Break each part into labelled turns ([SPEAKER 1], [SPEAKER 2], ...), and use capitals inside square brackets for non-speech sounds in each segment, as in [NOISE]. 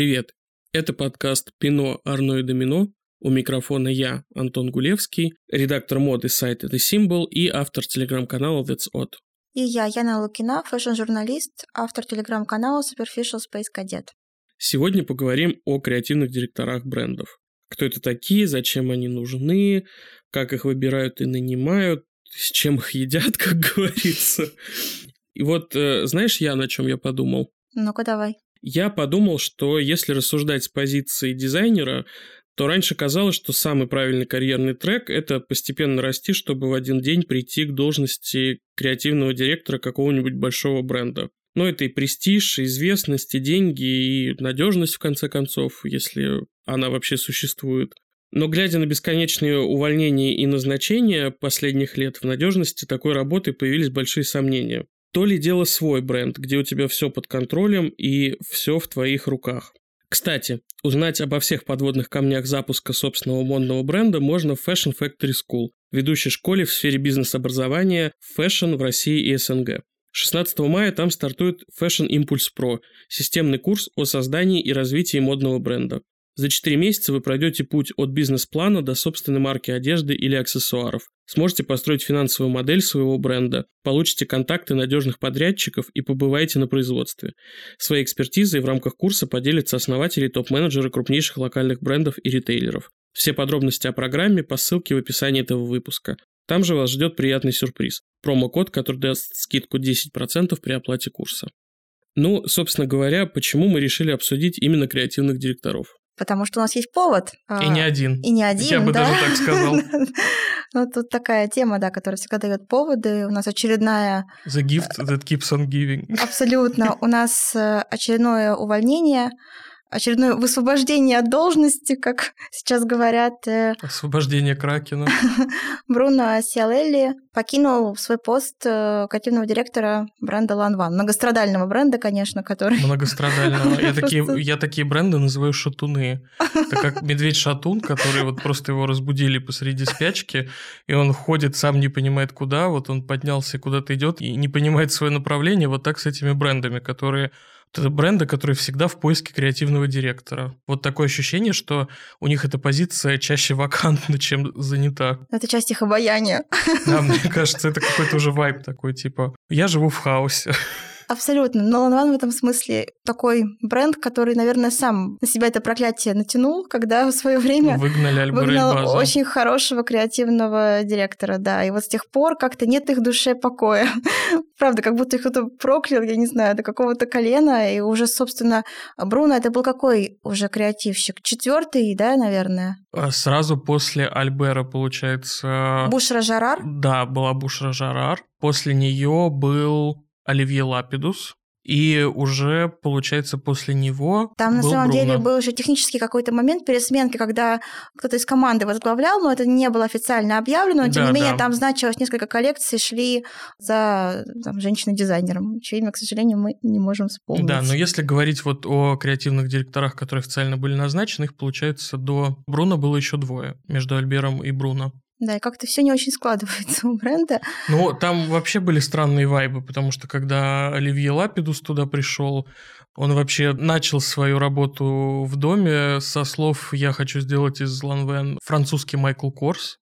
[SPEAKER 1] Привет! Это подкаст «Пино, Арно и Домино». У микрофона я, Антон Гулевский, редактор моды сайта The Symbol и автор телеграм-канала That's Odd.
[SPEAKER 2] И я, Яна Лукина, фэшн-журналист, автор телеграм-канала Superficial Space Cadet.
[SPEAKER 1] Сегодня поговорим о креативных директорах брендов. Кто это такие, зачем они нужны, как их выбирают и нанимают, с чем их едят, [LAUGHS] как говорится. И вот, э, знаешь, я на чем я подумал?
[SPEAKER 2] Ну-ка давай.
[SPEAKER 1] Я подумал, что если рассуждать с позиции дизайнера, то раньше казалось, что самый правильный карьерный трек – это постепенно расти, чтобы в один день прийти к должности креативного директора какого-нибудь большого бренда. Но это и престиж, и известность, и деньги, и надежность, в конце концов, если она вообще существует. Но глядя на бесконечные увольнения и назначения последних лет, в надежности такой работы появились большие сомнения. То ли дело свой бренд, где у тебя все под контролем и все в твоих руках. Кстати, узнать обо всех подводных камнях запуска собственного модного бренда можно в Fashion Factory School, ведущей школе в сфере бизнес-образования фэшн в России и СНГ. 16 мая там стартует Fashion Impulse Pro – системный курс о создании и развитии модного бренда. За 4 месяца вы пройдете путь от бизнес-плана до собственной марки одежды или аксессуаров. Сможете построить финансовую модель своего бренда, получите контакты надежных подрядчиков и побываете на производстве. Своей экспертизой в рамках курса поделятся основатели и топ-менеджеры крупнейших локальных брендов и ритейлеров. Все подробности о программе по ссылке в описании этого выпуска. Там же вас ждет приятный сюрприз. Промокод, который даст скидку 10% при оплате курса. Ну, собственно говоря, почему мы решили обсудить именно креативных директоров?
[SPEAKER 2] Потому что у нас есть повод.
[SPEAKER 1] И не один.
[SPEAKER 2] И не один,
[SPEAKER 1] Я бы
[SPEAKER 2] да?
[SPEAKER 1] даже так сказал. [LAUGHS]
[SPEAKER 2] Ну, тут такая тема, да, которая всегда дает поводы. У нас очередная...
[SPEAKER 1] The gift that keeps on giving.
[SPEAKER 2] Абсолютно. У нас э, очередное увольнение очередное высвобождение от должности, как сейчас говорят. э,
[SPEAKER 1] Освобождение Кракена. [LAUGHS]
[SPEAKER 2] Бруно Сиалелли покинул свой пост э, креативного директора бренда Ланван. Многострадального бренда, конечно, который... [LAUGHS]
[SPEAKER 1] Многострадального. Я такие, я такие бренды называю шатуны. Это как [LAUGHS] медведь-шатун, который вот просто его разбудили посреди спячки, и он ходит, сам не понимает куда, вот он поднялся и куда-то идет, и не понимает свое направление, вот так с этими брендами, которые это бренды, которые всегда в поиске креативного директора. Вот такое ощущение, что у них эта позиция чаще вакантна, [LAUGHS] чем занята.
[SPEAKER 2] Это часть их обаяния.
[SPEAKER 1] Да, мне [LAUGHS] кажется, это какой-то уже вайб такой, типа, я живу в хаосе.
[SPEAKER 2] Абсолютно. Но Ланван в этом смысле такой бренд, который, наверное, сам на себя это проклятие натянул, когда в свое время
[SPEAKER 1] Выгнали Альбера
[SPEAKER 2] выгнал
[SPEAKER 1] Эльбаза.
[SPEAKER 2] очень хорошего креативного директора, да. И вот с тех пор как-то нет их душе покоя. [LAUGHS] Правда, как будто их кто-то проклял, я не знаю, до какого-то колена. И уже, собственно, Бруно это был какой уже креативщик? Четвертый, да, наверное?
[SPEAKER 1] А Сразу после Альбера, получается...
[SPEAKER 2] Бушра Жарар?
[SPEAKER 1] Да, была Бушра Жарар. После нее был Оливье Лапидус. И уже, получается, после него
[SPEAKER 2] Там на самом деле
[SPEAKER 1] Бруно.
[SPEAKER 2] был еще технический какой-то момент пересменки, когда кто-то из команды возглавлял, но это не было официально объявлено, но тем
[SPEAKER 1] Да,
[SPEAKER 2] не менее
[SPEAKER 1] да.
[SPEAKER 2] там значилось несколько коллекций шли за там, женщиной-дизайнером, чье имя, к сожалению, мы не можем вспомнить.
[SPEAKER 1] Да, но если говорить вот о креативных директорах, которые официально были назначены, их, получается, до Бруно было еще двое, между Альбером и Бруно.
[SPEAKER 2] Да, и как-то все не очень складывается [LAUGHS] у бренда.
[SPEAKER 1] Ну, там вообще были странные вайбы, потому что когда Оливье Лапидус туда пришел, он вообще начал свою работу в доме со слов «Я хочу сделать из Ланвен французский Майкл Корс».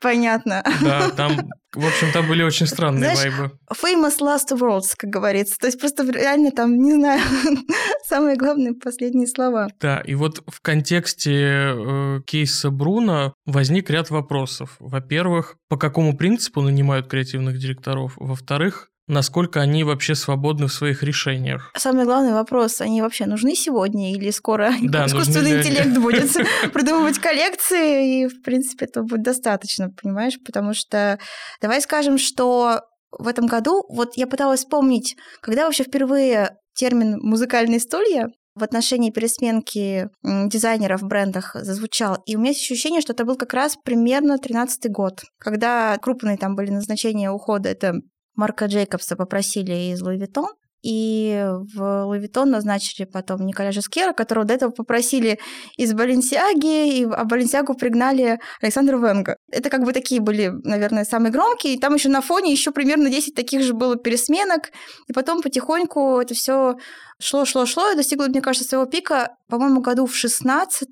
[SPEAKER 2] Понятно.
[SPEAKER 1] Да, там, в общем, там были очень странные
[SPEAKER 2] Знаешь,
[SPEAKER 1] вайбы.
[SPEAKER 2] Famous last words, как говорится. То есть просто реально там, не знаю, [LAUGHS] самые главные последние слова.
[SPEAKER 1] Да, и вот в контексте э, кейса Бруно возник ряд вопросов. Во-первых, по какому принципу нанимают креативных директоров? Во-вторых, насколько они вообще свободны в своих решениях?
[SPEAKER 2] Самый главный вопрос, они вообще нужны сегодня или скоро
[SPEAKER 1] Да, [LAUGHS]
[SPEAKER 2] искусственный
[SPEAKER 1] ли они?
[SPEAKER 2] интеллект будет [LAUGHS] придумывать коллекции, и, в принципе, этого будет достаточно, понимаешь? Потому что давай скажем, что в этом году, вот я пыталась вспомнить, когда вообще впервые термин «музыкальные стулья» в отношении пересменки дизайнеров в брендах зазвучал. И у меня есть ощущение, что это был как раз примерно 13 год, когда крупные там были назначения ухода. Это Марка Джейкобса попросили из Louis Vuitton, и в Лавитон назначили потом Николя Жескера, которого до этого попросили из Баленсиаги, и, а Баленсиагу пригнали Александра Венга. Это как бы такие были, наверное, самые громкие. И там еще на фоне еще примерно 10 таких же было пересменок. И потом потихоньку это все шло, шло, шло, и достигло, мне кажется, своего пика, по-моему, году в 16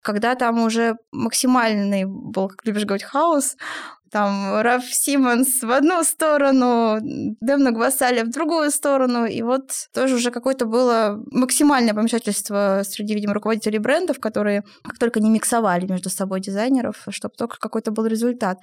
[SPEAKER 2] когда там уже максимальный был, как любишь говорить, хаос, там Раф Симмонс в одну сторону, Демна Гвасаля в другую сторону, и вот тоже уже какое-то было максимальное помешательство среди, видимо, руководителей брендов, которые как только не миксовали между собой дизайнеров, чтобы только какой-то был результат.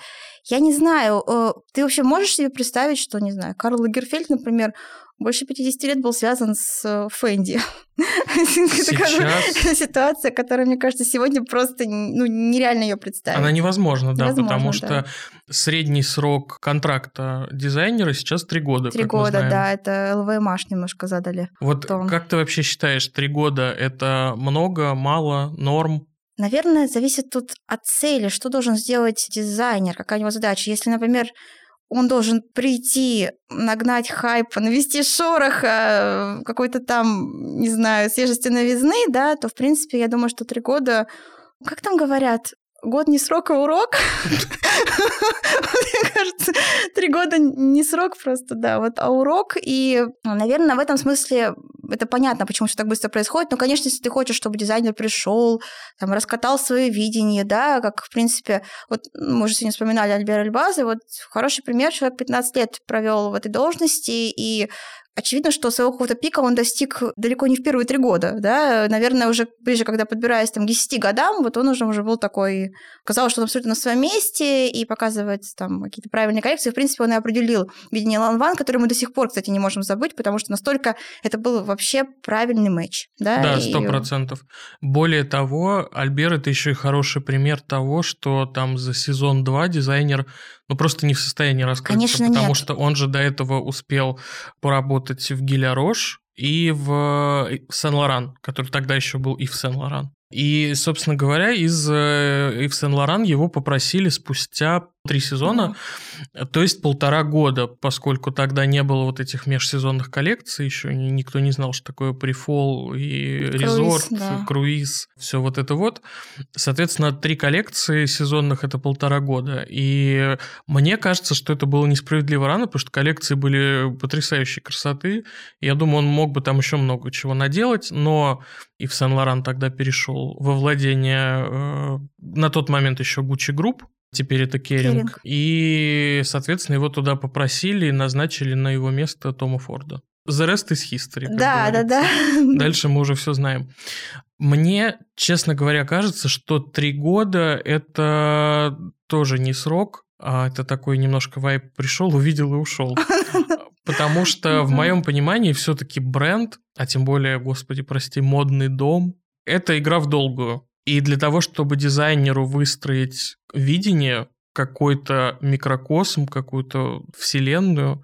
[SPEAKER 2] Я не знаю, э, ты вообще можешь себе представить, что, не знаю, Карл Лагерфельд, например, больше 50 лет был связан с э, Фэнди. [LAUGHS] Это ситуация, которая, мне кажется, сегодня просто ну, нереально ее представить.
[SPEAKER 1] Она невозможна, да, невозможно, потому да. что средний срок контракта дизайнера сейчас три года.
[SPEAKER 2] Три года, да, это ЛВМАШ немножко задали.
[SPEAKER 1] Вот тон. как ты вообще считаешь, три года это много, мало, норм?
[SPEAKER 2] Наверное, зависит тут от цели, что должен сделать дизайнер, какая у него задача. Если, например, он должен прийти, нагнать хайп, навести шороха, какой-то там, не знаю, свежести новизны, да, то, в принципе, я думаю, что три года... Как там говорят? Год не срок, а урок. Мне кажется, три года не срок просто, да, вот, а урок. И, наверное, в этом смысле это понятно, почему все так быстро происходит. Но, конечно, если ты хочешь, чтобы дизайнер пришел, там, раскатал свое видение, да, как, в принципе, вот мы уже сегодня вспоминали Альбера Альбазы, вот хороший пример, человек 15 лет провел в этой должности, и Очевидно, что своего какого-то пика он достиг далеко не в первые три года, да, наверное, уже ближе, когда подбираясь там, к 10 годам, вот он уже, уже был такой, казалось, что он абсолютно на своем месте и показывает там какие-то правильные коррекции. В принципе, он и определил видение Лан Ван, который мы до сих пор, кстати, не можем забыть, потому что настолько это был вообще правильный матч. Да,
[SPEAKER 1] да сто процентов. И... Более того, Альбер – это еще и хороший пример того, что там за сезон 2 дизайнер ну, просто не в состоянии раскрыться, Конечно, потому нет. что он же до этого успел поработать в Гиля Рош и в э, Сен-Лоран, который тогда еще был и в Сен-Лоран. И, собственно говоря, из Ив Сен-Лоран его попросили спустя три сезона, mm-hmm. то есть полтора года, поскольку тогда не было вот этих межсезонных коллекций, еще никто не знал, что такое pre-fall и круиз, resort, да. круиз, все вот это вот. Соответственно, три коллекции сезонных это полтора года. И мне кажется, что это было несправедливо рано, потому что коллекции были потрясающей красоты. Я думаю, он мог бы там еще много чего наделать, но и в Saint Laurent тогда перешел во владение э, на тот момент еще Gucci Group, теперь это Керинг. Керинг. И, соответственно, его туда попросили и назначили на его место Тома Форда. The rest is history.
[SPEAKER 2] Да, да, да.
[SPEAKER 1] Дальше мы уже все знаем. Мне, честно говоря, кажется, что три года это тоже не срок, а это такой немножко вайп пришел, увидел и ушел. [LAUGHS] Потому что в моем понимании все-таки бренд, а тем более, господи, прости, модный дом, это игра в долгую. И для того, чтобы дизайнеру выстроить видение, какой-то микрокосм, какую-то вселенную,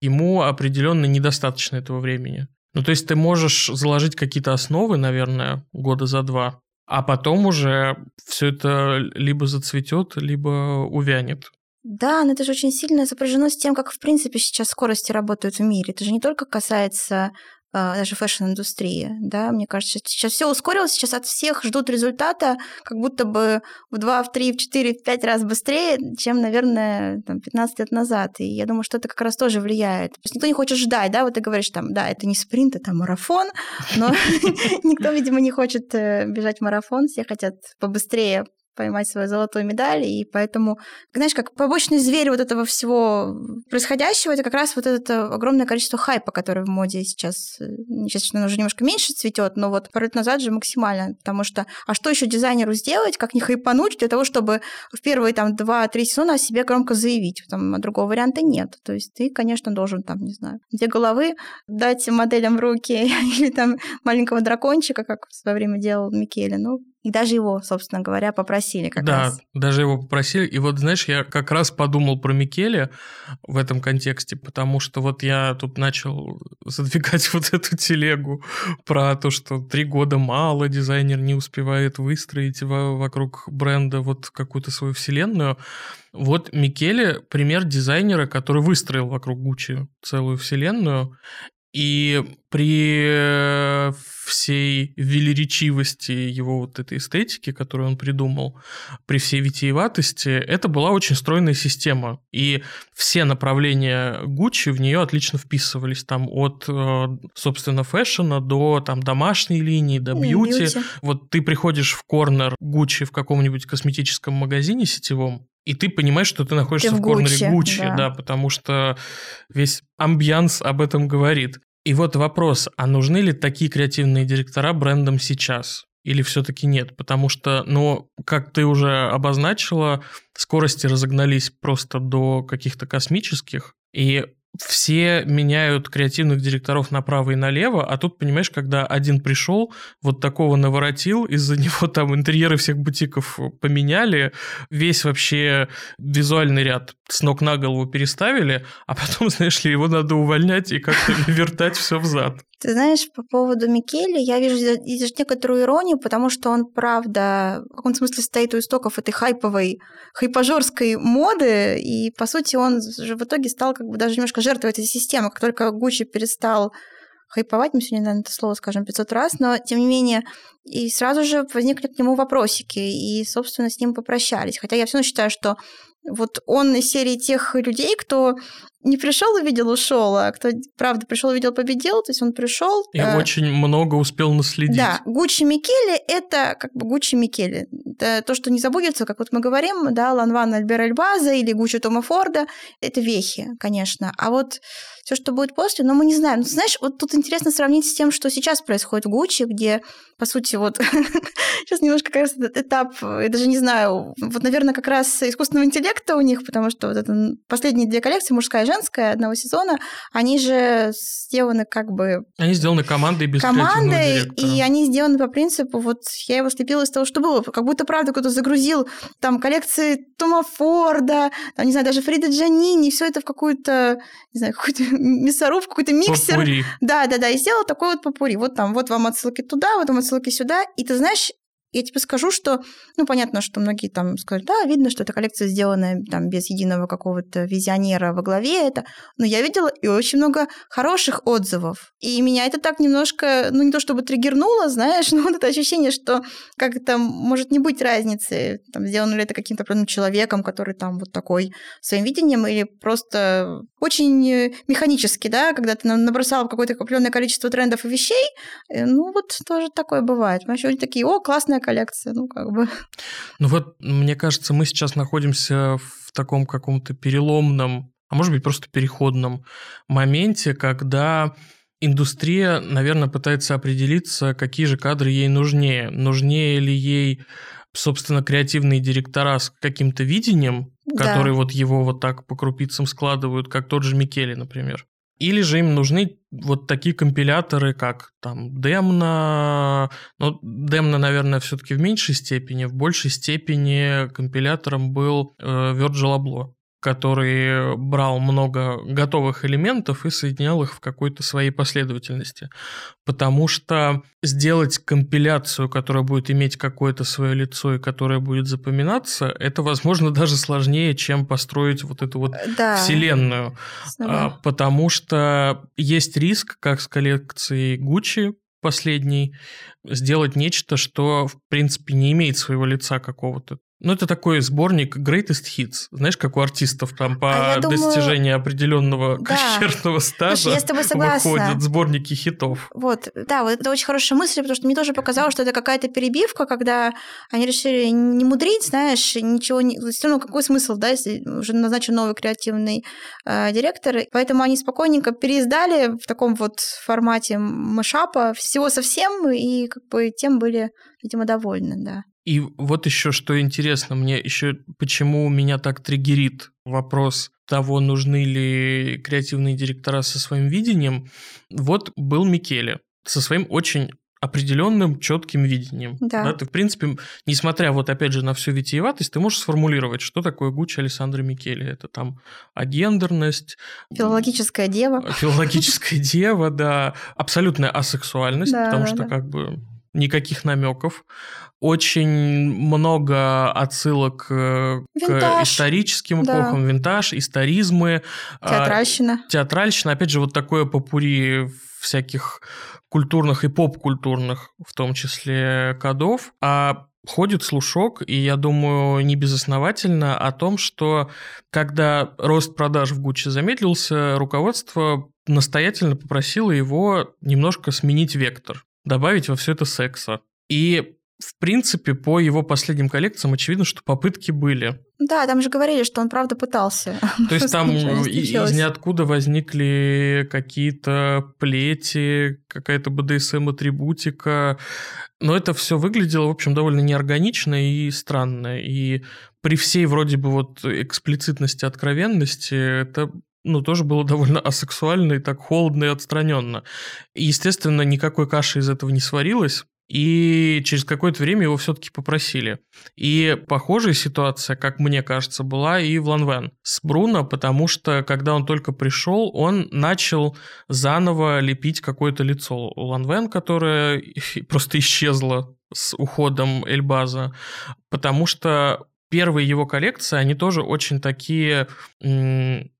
[SPEAKER 1] ему определенно недостаточно этого времени. Ну, то есть ты можешь заложить какие-то основы, наверное, года за два, а потом уже все это либо зацветет, либо увянет.
[SPEAKER 2] Да, но это же очень сильно сопряжено с тем, как, в принципе, сейчас скорости работают в мире. Это же не только касается даже фэшн-индустрии, да, мне кажется, сейчас все ускорилось, сейчас от всех ждут результата как будто бы в 2, в 3, в 4, в 5 раз быстрее, чем, наверное, там, 15 лет назад. И я думаю, что это как раз тоже влияет. То есть никто не хочет ждать, да, вот ты говоришь, там, да, это не спринт, это марафон, но [LAUGHS] никто, видимо, не хочет э, бежать марафон, все хотят побыстрее поймать свою золотую медаль, и поэтому, знаешь, как побочный зверь вот этого всего происходящего, это как раз вот это огромное количество хайпа, которое в моде сейчас, э, сейчас он уже немножко меньше цветет, но вот пару лет назад же максимально, потому что, а что еще дизайнеру сделать, как не хайпануть для того, чтобы в первые там два-три сезона о себе громко заявить, там а другого варианта нет, то есть ты, конечно, должен там, не знаю, две головы дать моделям в руки [LAUGHS] или там маленького дракончика, как в свое время делал Микеле, ну, и даже его, собственно говоря, попросили как
[SPEAKER 1] да,
[SPEAKER 2] раз.
[SPEAKER 1] Да, даже его попросили. И вот, знаешь, я как раз подумал про Микеле в этом контексте, потому что вот я тут начал задвигать [LAUGHS] вот эту телегу про то, что три года мало, дизайнер не успевает выстроить вокруг бренда вот какую-то свою вселенную. Вот Микеле пример дизайнера, который выстроил вокруг Гуччи целую вселенную, И при всей велеречивости его вот этой эстетики, которую он придумал, при всей витиеватости, это была очень стройная система. И все направления Гуччи в нее отлично вписывались. Там от, э, собственно, фэшена до там, домашней линии, до бьюти. бьюти. Вот ты приходишь в корнер Гуччи в каком-нибудь косметическом магазине сетевом, и ты понимаешь, что ты находишься ты в, в корнере Гуччи, да. да, потому что весь амбианс об этом говорит. И вот вопрос, а нужны ли такие креативные директора брендам сейчас? Или все-таки нет? Потому что, ну, как ты уже обозначила, скорости разогнались просто до каких-то космических, и все меняют креативных директоров направо и налево, а тут, понимаешь, когда один пришел, вот такого наворотил, из-за [LAUGHS] него там интерьеры всех бутиков поменяли, весь вообще визуальный ряд с ног на голову переставили, а потом, [LAUGHS] знаешь ли, его надо увольнять и как-то [LAUGHS] вертать все взад.
[SPEAKER 2] Ты знаешь, по поводу Микеле я вижу здесь некоторую иронию, потому что он, правда, в каком-то смысле стоит у истоков этой хайповой, хайпажорской моды, и, по сути, он же в итоге стал как бы даже немножко жертвой этой системы. Как только Гуччи перестал хайповать, мы сегодня, наверное, это слово скажем 500 раз, но, тем не менее, и сразу же возникли к нему вопросики, и, собственно, с ним попрощались. Хотя я все равно считаю, что вот он из серии тех людей, кто не пришел, увидел, ушел, а кто, правда, пришел, увидел, победил, то есть он пришел.
[SPEAKER 1] И э, очень много успел наследить.
[SPEAKER 2] Да, Гуччи Микеле – это как бы Гуччи Микеле. Это то, что не забудется, как вот мы говорим, да, Ланван Альбер Альбаза или Гуччи Тома Форда – это вехи, конечно. А вот все, что будет после, но мы не знаем. Ну, знаешь, вот тут интересно сравнить с тем, что сейчас происходит в Гуччи, где, по сути, вот [LAUGHS] сейчас немножко как раз этот этап, я даже не знаю, вот, наверное, как раз искусственного интеллекта у них, потому что вот это последние две коллекции, мужская и женская, одного сезона, они же сделаны как бы...
[SPEAKER 1] Они сделаны командой без
[SPEAKER 2] Командой, и они сделаны по принципу, вот я его слепила из того, что было, как будто, правда, кто-то загрузил там коллекции Тома Форда, там, не знаю, даже Фрида Джанини, все это в какую-то, не знаю, какую-то [LAUGHS] мясорубку, какой-то миксер.
[SPEAKER 1] Попури.
[SPEAKER 2] Да, да, да, и сделал такой вот попури. Вот там, вот вам отсылки туда, вот вам отсылки сюда. И ты знаешь, я тебе скажу, что, ну, понятно, что многие там скажут, да, видно, что эта коллекция сделана там без единого какого-то визионера во главе это, но я видела и очень много хороших отзывов. И меня это так немножко, ну, не то чтобы триггернуло, знаешь, [LAUGHS] но вот это ощущение, что как то может не быть разницы, там, сделано ли это каким-то определенным человеком, который там вот такой своим видением, или просто очень механически, да, когда ты набросал какое-то определенное количество трендов и вещей, э, ну, вот тоже такое бывает. Вообще такие, о, классная коллекция, ну как бы.
[SPEAKER 1] Ну вот, мне кажется, мы сейчас находимся в таком каком-то переломном, а может быть просто переходном моменте, когда индустрия, наверное, пытается определиться, какие же кадры ей нужнее. Нужнее ли ей, собственно, креативные директора с каким-то видением, да. которые вот его вот так по крупицам складывают, как тот же Микеле, например. Или же им нужны вот такие компиляторы, как там Demna, ну, Demna, наверное, все-таки в меньшей степени, в большей степени компилятором был э, Virgil Abloh который брал много готовых элементов и соединял их в какой-то своей последовательности. Потому что сделать компиляцию, которая будет иметь какое-то свое лицо и которая будет запоминаться, это, возможно, даже сложнее, чем построить вот эту вот да. вселенную. Снова. Потому что есть риск, как с коллекцией Гуччи, последней, сделать нечто, что, в принципе, не имеет своего лица какого-то. Ну, это такой сборник Greatest Hits. Знаешь, как у артистов там по а достижению думаю... определенного да. концертного стажа Слушай, я с тобой согласна. выходят сборники хитов.
[SPEAKER 2] Вот, да, вот это очень хорошая мысль, потому что мне тоже показалось, что это какая-то перебивка, когда они решили не мудрить, знаешь, ничего не... Равно какой смысл, да, если уже назначен новый креативный э, директор. Поэтому они спокойненько переиздали в таком вот формате мышапа всего совсем, и как бы тем были, видимо, довольны, да.
[SPEAKER 1] И вот еще что интересно, мне еще почему меня так триггерит вопрос того, нужны ли креативные директора со своим видением. Вот был Микеле со своим очень определенным четким видением.
[SPEAKER 2] Да. да.
[SPEAKER 1] Ты, в принципе, несмотря вот опять же на всю витиеватость, ты можешь сформулировать, что такое Гуччи Александра Микеле. Это там агендерность.
[SPEAKER 2] Филологическая дева.
[SPEAKER 1] Филологическая дева, да. Абсолютная асексуальность, потому что как бы никаких намеков, очень много отсылок э,
[SPEAKER 2] Винтаж.
[SPEAKER 1] к историческим эпохам,
[SPEAKER 2] Да.
[SPEAKER 1] винтаж, историзмы. а,
[SPEAKER 2] Театральщина.
[SPEAKER 1] театральщина, опять же, вот такое попури всяких культурных и поп-культурных, в том числе, кодов. А ходит слушок, и я думаю, не безосновательно, о том, что когда рост продаж в Гуччи замедлился, руководство настоятельно попросило его немножко сменить вектор, добавить во все это секса. И в принципе, по его последним коллекциям очевидно, что попытки были.
[SPEAKER 2] Да, там же говорили, что он правда пытался.
[SPEAKER 1] То есть там
[SPEAKER 2] не
[SPEAKER 1] из ниоткуда возникли какие-то плети, какая-то БДСМ-атрибутика. Но это все выглядело, в общем, довольно неорганично и странно. И при всей вроде бы вот эксплицитности, откровенности, это ну, тоже было довольно асексуально и так холодно и отстраненно. И, естественно, никакой каши из этого не сварилось. И через какое-то время его все-таки попросили. И похожая ситуация, как мне кажется, была и в Ланвен с Бруно, потому что, когда он только пришел, он начал заново лепить какое-то лицо Ланвен, которое [LAUGHS] просто исчезло с уходом Эльбаза, потому что первые его коллекции, они тоже очень такие...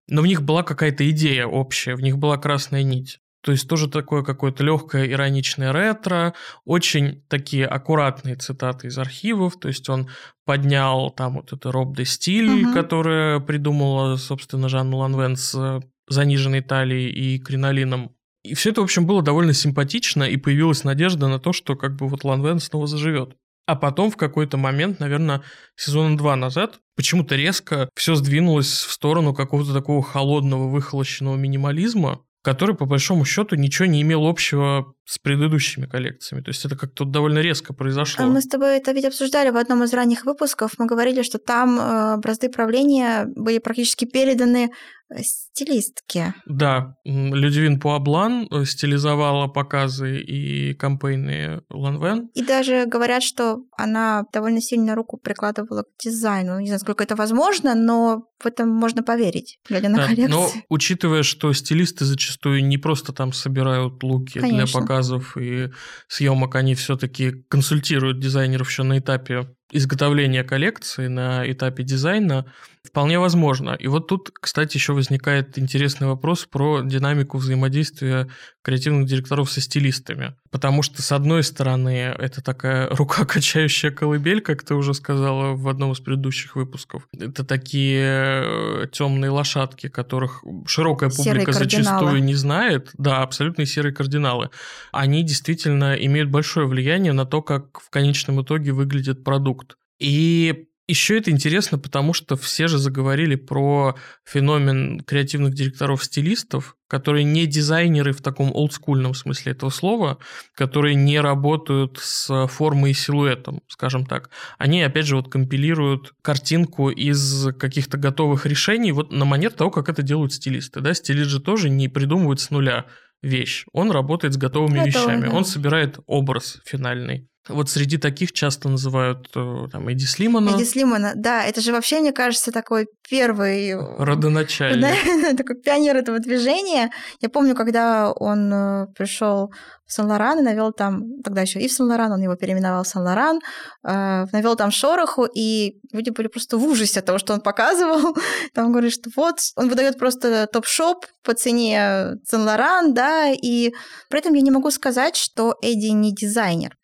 [SPEAKER 1] Но в них была какая-то идея общая, в них была красная нить. То есть тоже такое какое-то легкое ироничное ретро, очень такие аккуратные цитаты из архивов, то есть он поднял там вот это Роб де Стиль,
[SPEAKER 2] Мгм.
[SPEAKER 1] которое придумала, собственно, Жанна Ланвен с э, заниженной талией и кринолином. И все это, в общем, было довольно симпатично, и появилась надежда на то, что как бы вот Ланвен снова заживет. А потом в какой-то момент, наверное, сезона два назад, почему-то резко все сдвинулось в сторону какого-то такого холодного, выхолощенного минимализма, который, по большому счету, ничего не имел общего с предыдущими коллекциями. То есть это как-то довольно резко произошло.
[SPEAKER 2] А Мы с тобой это ведь обсуждали в одном из ранних выпусков. Мы говорили, что там э, бразды правления были практически переданы э, стилистке.
[SPEAKER 1] Да, м, Людивин Пуаблан э, стилизовала показы и кампейны Ланвен.
[SPEAKER 2] И даже говорят, что она довольно сильно руку прикладывала к дизайну. Не знаю, сколько это возможно, но в этом можно поверить, глядя на
[SPEAKER 1] Да,
[SPEAKER 2] коллекции.
[SPEAKER 1] но учитывая, что стилисты зачастую не просто там собирают луки для
[SPEAKER 2] Конечно.
[SPEAKER 1] показов и съемок, они все-таки консультируют дизайнеров еще на этапе изготовления коллекции, на этапе дизайна, вполне возможно. И вот тут, кстати, еще возникает интересный вопрос про динамику взаимодействия креативных директоров со стилистами. Потому что, с одной стороны, это такая [LAUGHS] рука качающая колыбель, как ты уже сказала в одном из предыдущих выпусков. Это такие темные лошадки, которых широкая публика зачастую не знает. Да, абсолютные серые кардиналы. Они действительно имеют большое влияние на то, как в конечном итоге выглядит продукт. И еще это интересно, потому что все же заговорили про феномен креативных директоров-стилистов, которые не дизайнеры в таком олдскульном смысле этого слова, которые не работают с формой и силуэтом, скажем так. Они, опять же, вот компилируют картинку из каких-то готовых решений, вот на манер того, как это делают стилисты. Да? Стилист же тоже не придумывает с нуля вещь. Он работает с готовыми
[SPEAKER 2] Готовый,
[SPEAKER 1] вещами.
[SPEAKER 2] да.
[SPEAKER 1] Он собирает образ финальный. Вот среди таких часто называют э, там Эдди Слимана,
[SPEAKER 2] Эдди Слимана, да, это же вообще, мне кажется, такой первый...
[SPEAKER 1] родоначальник. [LAUGHS]
[SPEAKER 2] Да, такой пионер этого движения. Я помню, когда он э, пришел в Сан-Лоран и навел там, тогда еще и в Сан-Лоран, он его переименовал в Сан-Лоран, э, навел там шороху, и люди были просто в ужасе от того, что он показывал. [LAUGHS] Там говорит, что вот, он выдает просто топ-шоп по цене Сан-Лоран, да, и при этом я не могу сказать, что Эдди не дизайнер.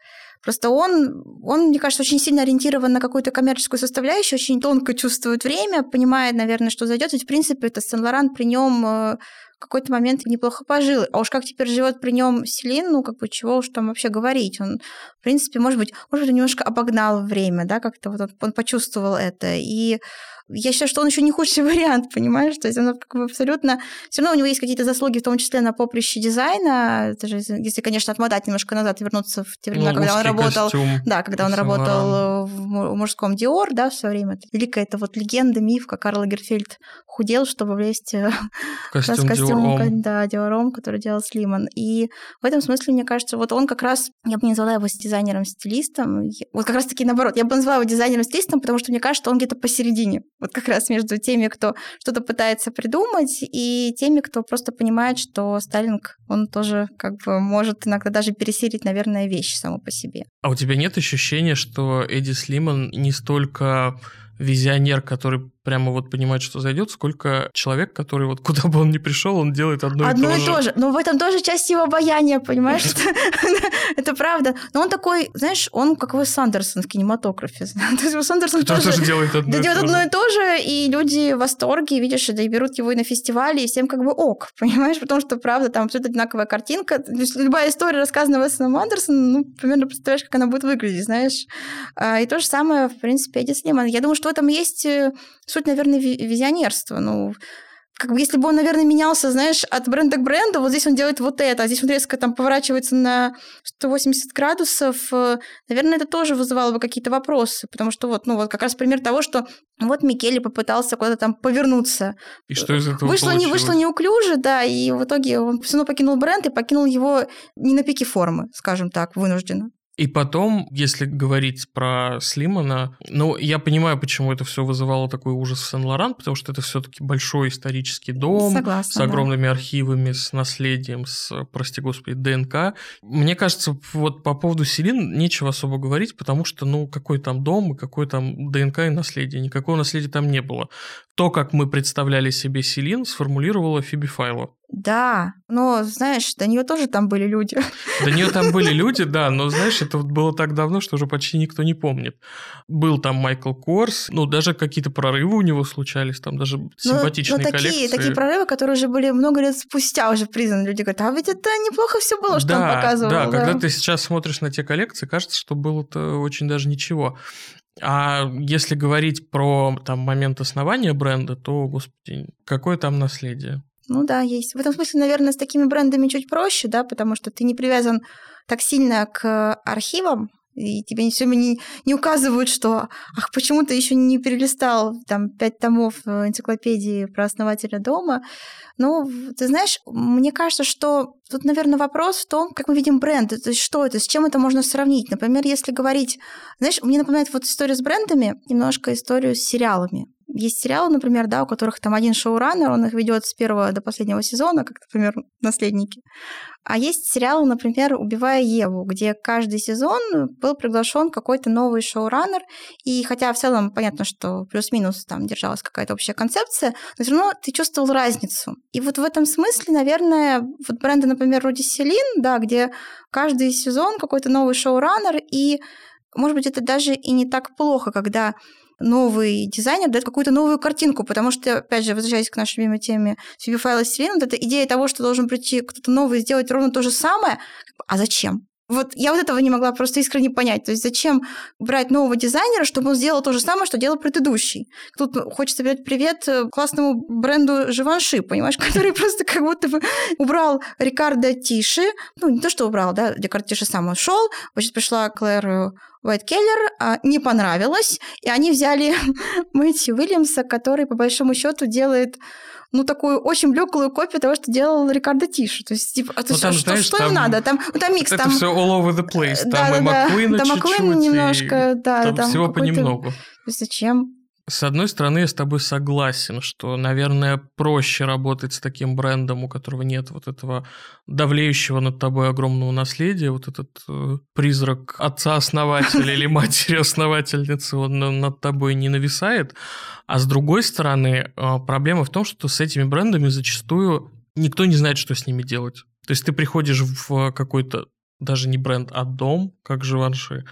[SPEAKER 2] Просто он, он, мне кажется, очень сильно ориентирован на какую-то коммерческую составляющую, очень тонко чувствует время, понимает, наверное, что зайдет. Ведь, в принципе, это Сен-Лоран при нем в какой-то момент неплохо пожил. А уж как теперь живет при нем Селин, ну, как бы, чего уж там вообще говорить. Он, в принципе, может быть, может быть, немножко обогнал время, да, как-то вот он, он почувствовал это. И я считаю, что он еще не худший [LAUGHS] вариант, понимаешь? То есть он как бы абсолютно... Все равно у него есть какие-то заслуги, в том числе на поприще дизайна. Это же, если, конечно, отмотать немножко назад и вернуться в те времена,
[SPEAKER 1] Ну,
[SPEAKER 2] когда он работал...
[SPEAKER 1] костюм
[SPEAKER 2] Да, когда он работал в му- мужском Диор, да, в свое время. Великая это вот легенда, миф, как Карл Лагерфельд худел, чтобы влезть э, [LAUGHS]
[SPEAKER 1] в
[SPEAKER 2] раз
[SPEAKER 1] костюм
[SPEAKER 2] костюм,
[SPEAKER 1] Диором.
[SPEAKER 2] да, Диором, который делал Слиман. И в этом смысле, мне кажется, вот он как раз, я бы не назвала его дизайнером-стилистом, вот как раз-таки наоборот, я бы назвала его дизайнером-стилистом, потому что мне кажется, что он где-то посередине. Вот как раз между теми, кто что-то пытается придумать, и теми, кто просто понимает, что Сталинг, он тоже как бы может иногда даже пересилить, наверное, вещи само по себе.
[SPEAKER 1] А у тебя нет ощущения, что Эдди Слиман не столько визионер, который прямо вот понимает, что зайдет, сколько человек, который вот куда бы он ни пришел, он делает одно,
[SPEAKER 2] одно
[SPEAKER 1] и то
[SPEAKER 2] и то же. Но в этом тоже часть его обаяния, понимаешь? [LAUGHS] Это правда. Но он такой, знаешь, он как Уэс Сандерсон в кинематографе. [LAUGHS] То есть Уэс Андерсон тоже
[SPEAKER 1] делает одно
[SPEAKER 2] и то же, и люди в восторге, видишь, да и берут его и на фестивале, и всем как бы ок, [LAUGHS] понимаешь? Потому что, правда, там абсолютно одинаковая картинка. Любая история, рассказанная Уэсом Андерсоном, ну, примерно представляешь, как она будет выглядеть, знаешь? А, и то же самое, в принципе, Эдди Слиман. Я думаю, что в этом есть э, суть, наверное, визионерства. Ну, как бы если бы он, наверное, менялся, знаешь, от бренда к бренду, вот здесь он делает вот это, а здесь он резко там поворачивается на 180 градусов, э, наверное, это тоже вызывало бы какие-то вопросы, потому что вот, ну вот как раз пример того, что вот Микеле попытался куда-то там повернуться.
[SPEAKER 1] И что из этого
[SPEAKER 2] вышло,
[SPEAKER 1] получилось?
[SPEAKER 2] не вышло неуклюже, да, и в итоге он все равно покинул бренд и покинул его не на пике формы, скажем так, вынужденно.
[SPEAKER 1] И потом, если говорить про Слимана, ну, я понимаю, почему это все вызывало такой ужас в Сен-Лоран, потому что это все-таки большой исторический дом
[SPEAKER 2] Согласна,
[SPEAKER 1] с огромными да. архивами, с наследием, с, прости господи, ДНК. Мне кажется, вот по поводу Селин нечего особо говорить, потому что, ну, какой там дом и какой там ДНК и наследие. Никакого наследия там не было. То, как мы представляли себе Селин, сформулировала Фиби Файло.
[SPEAKER 2] Да, но, знаешь, до нее тоже там были люди.
[SPEAKER 1] До нее там были люди, да, но, знаешь, это было так давно, что уже почти никто не помнит. Был там Майкл Корс, ну, даже какие-то прорывы у него случались, там даже симпатичные но, но
[SPEAKER 2] такие,
[SPEAKER 1] коллекции.
[SPEAKER 2] такие прорывы, которые уже были много лет спустя уже признаны. Люди говорят, а ведь это неплохо все было, что да, он показывал.
[SPEAKER 1] Да, да, когда ты сейчас смотришь на те коллекции, кажется, что было-то очень даже ничего. А если говорить про там момент основания бренда, то, господи, какое там наследие?
[SPEAKER 2] Ну да, есть. В этом смысле, наверное, с такими брендами чуть проще, да, потому что ты не привязан так сильно к архивам, и тебе все не, не указывают, что ах, почему ты еще не перелистал там пять томов энциклопедии про основателя дома. Ну, ты знаешь, мне кажется, что тут, наверное, вопрос в том, как мы видим бренд. То есть что это, с чем это можно сравнить? Например, если говорить... Знаешь, мне напоминает вот история с брендами немножко историю с сериалами. Есть сериалы, например, да, у которых там один шоураннер, он их ведет с первого до последнего сезона, как, например, «Наследники». А есть сериал, например, «Убивая Еву», где каждый сезон был приглашен какой-то новый шоураннер, и хотя в целом понятно, что плюс-минус там держалась какая-то общая концепция, но все равно ты чувствовал разницу. И вот в этом смысле, наверное, вот бренды, например, вроде Селин, да, где каждый сезон какой-то новый шоураннер, и может быть, это даже и не так плохо, когда новый дизайнер дает какую-то новую картинку, потому что, опять же, возвращаясь к нашей любимой теме CV файла Селена, вот эта идея того, что должен прийти кто-то новый и сделать ровно то же самое, а зачем? Вот я вот этого не могла просто искренне понять. То есть зачем брать нового дизайнера, чтобы он сделал то же самое, что делал предыдущий? Тут хочется передать привет э, классному бренду Живанши, понимаешь, [LAUGHS] который просто как будто бы убрал Рикардо Тиши. Ну, не то, что убрал, да, Рикардо Тиши сам ушел. Значит, пришла Клэр Уайт Келлер, а, не понравилось, и они взяли [LAUGHS] Мэтью Уильямса, который, по большому счету, делает ну, такую очень блеклую копию того, что делал Рикардо Тишу. То есть, типа, это, ну, там, что, знаешь, что там, им надо? Там, ну, там микс.
[SPEAKER 1] Это
[SPEAKER 2] там...
[SPEAKER 1] все all over the place. Там да, и
[SPEAKER 2] да,
[SPEAKER 1] Маккуина
[SPEAKER 2] да,
[SPEAKER 1] чуть-чуть,
[SPEAKER 2] немножко, да.
[SPEAKER 1] Там,
[SPEAKER 2] там
[SPEAKER 1] всего понемногу.
[SPEAKER 2] Зачем?
[SPEAKER 1] С одной стороны, я с тобой согласен, что, наверное, проще работать с таким брендом, у которого нет вот этого давлеющего над тобой огромного наследия, вот этот э, призрак отца-основателя или [LAUGHS] матери-основательницы, он над тобой не нависает. А с другой стороны, э, проблема в том, что с этими брендами зачастую никто не знает, что с ними делать. То есть ты приходишь в какой-то даже не бренд, а дом, как Живанши,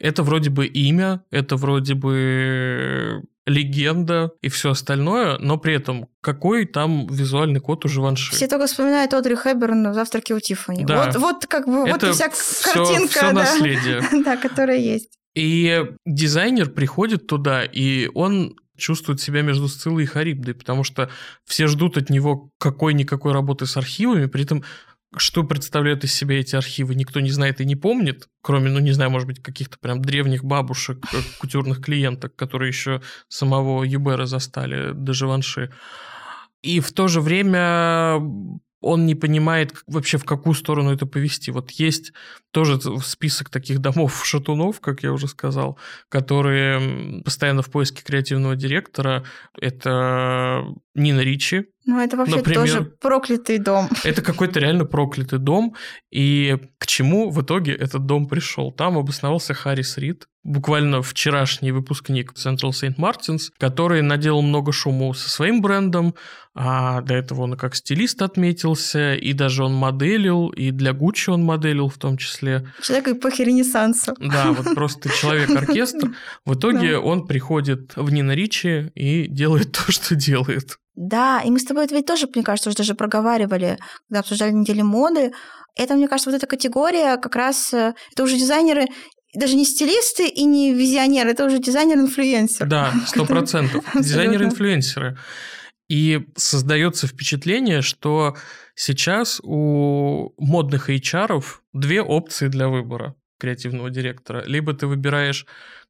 [SPEAKER 1] это вроде бы имя, это вроде бы легенда и все остальное, но при этом какой там визуальный код у Живанши?
[SPEAKER 2] Все только вспоминают Одри Хэбберн в «Завтраке у Тиффани».
[SPEAKER 1] Да.
[SPEAKER 2] Вот, вот как бы,
[SPEAKER 1] это
[SPEAKER 2] вот вся
[SPEAKER 1] все,
[SPEAKER 2] картинка.
[SPEAKER 1] Все
[SPEAKER 2] да,
[SPEAKER 1] наследие. [LAUGHS]
[SPEAKER 2] да, которая есть.
[SPEAKER 1] И дизайнер приходит туда, и он чувствует себя между Сциллой и Харибдой, потому что все ждут от него какой-никакой работы с архивами, при этом что представляют из себя эти архивы, никто не знает и не помнит, кроме, ну, не знаю, может быть, каких-то прям древних бабушек, э, кутюрных клиенток, которые еще самого Юбера застали, до Живанши. И в то же время он не понимает вообще, в какую сторону это повести. Вот есть тоже список таких домов-шатунов, как я уже сказал, которые постоянно в поиске креативного директора. Это Нина Ричи,
[SPEAKER 2] ну, это вообще Например, тоже проклятый дом. [LAUGHS]
[SPEAKER 1] Это какой-то реально проклятый дом. И к чему в итоге этот дом пришел? Там обосновался Харрис Рид, буквально вчерашний выпускник Central Saint Martins, который наделал много шума со своим брендом, а до этого он как стилист отметился, и даже он моделил, и для Гуччи он моделил в том числе.
[SPEAKER 2] Человек эпохи Ренессанса.
[SPEAKER 1] Да, вот [LAUGHS] просто человек-оркестр. В итоге он приходит в Нина Ричи и делает то, что делает.
[SPEAKER 2] Да, и мы с тобой это ведь тоже, мне кажется, уже даже проговаривали, когда обсуждали недели моды. Это, мне кажется, вот эта категория как раз... Э, это уже дизайнеры даже не стилисты и не визионеры, это уже дизайнер-инфлюенсер.
[SPEAKER 1] Да, [LAUGHS] сто процентов. [LAUGHS] Дизайнеры-инфлюенсеры. И создается впечатление, что сейчас у модных HR две опции для выбора креативного директора. Либо ты выбираешь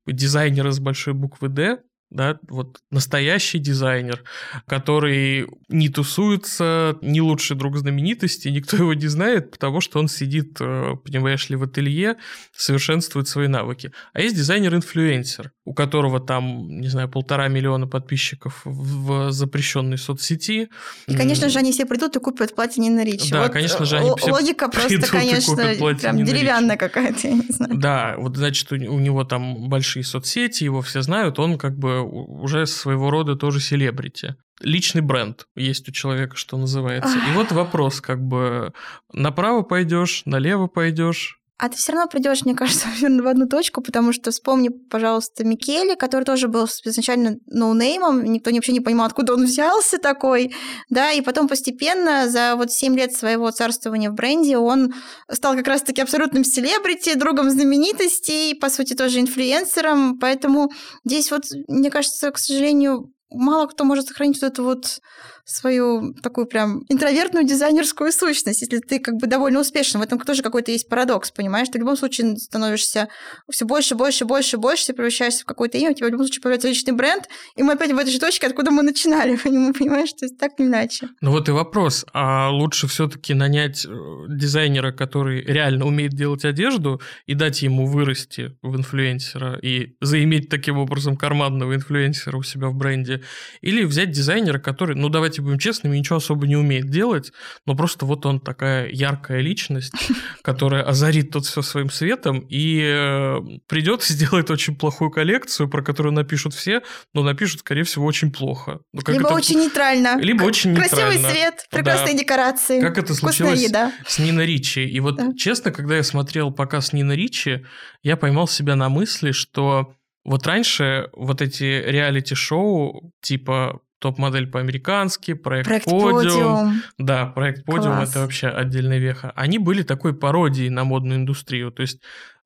[SPEAKER 1] дизайнера с большой буквы «Д», да, вот настоящий дизайнер, который не тусуется, не лучший друг знаменитости, никто его не знает, потому что он сидит, э, понимаешь ли, в ателье, совершенствует свои навыки. А есть дизайнер-инфлюенсер, у которого там, не знаю, полтора миллиона подписчиков в запрещенной соцсети.
[SPEAKER 2] И, конечно же, они все придут и купят платье на Ричи.
[SPEAKER 1] Да, вот конечно же, они все
[SPEAKER 2] Логика [LAUGHS] просто, конечно, прям деревянная какая-то, я не [LAUGHS] знаю.
[SPEAKER 1] Да, вот, значит, у, у него там большие соцсети, его все знают, он как бы уже своего рода тоже селебрити. Личный бренд есть у человека, что называется. И вот вопрос, как бы направо пойдешь, налево пойдешь,
[SPEAKER 2] а ты все равно придешь, мне кажется, [LAUGHS] в одну точку, потому что вспомни, пожалуйста, Микеле, который тоже был изначально ноунеймом, никто вообще не понимал, откуда он [LAUGHS] взялся такой, да, и потом постепенно за вот 7 лет своего царствования в бренде он стал как раз-таки абсолютным селебрити, другом знаменитостей, по сути, тоже инфлюенсером, поэтому здесь вот, мне кажется, к сожалению, мало кто может сохранить вот эту вот свою такую прям интровертную дизайнерскую сущность, если ты как бы довольно успешен. В этом тоже какой-то есть парадокс, понимаешь? Ты в любом случае становишься все больше, больше, больше, больше, ты превращаешься в какое-то имя, у тебя в любом случае появляется личный бренд, и мы опять в этой же точке, откуда мы начинали, [LAUGHS] понимаешь? То есть так не иначе.
[SPEAKER 1] Ну вот и вопрос, а лучше все таки нанять э, дизайнера, который реально умеет делать одежду, и дать ему вырасти в инфлюенсера, и заиметь таким образом карманного инфлюенсера у себя в бренде, или взять дизайнера, который, ну давайте давайте будем честными, ничего особо не умеет делать, но просто вот он такая яркая личность, [LAUGHS] которая озарит тут все своим светом и э, придет и сделает очень плохую коллекцию, про которую напишут все, но напишут, скорее всего, очень плохо.
[SPEAKER 2] Ну, либо это... очень нейтрально.
[SPEAKER 1] Либо очень
[SPEAKER 2] нейтрально. Красивый свет, прекрасные да. декорации.
[SPEAKER 1] Как это случилось еда. с Ниной Ричи. И вот, да. честно, когда я смотрел показ Нины Ричи, я поймал себя на мысли, что вот раньше вот эти реалити-шоу типа топ-модель по-американски, проект, проект Подиум. Подиум. Да, проект Подиум Класс. это вообще отдельная веха. Они были такой пародией на модную индустрию. То есть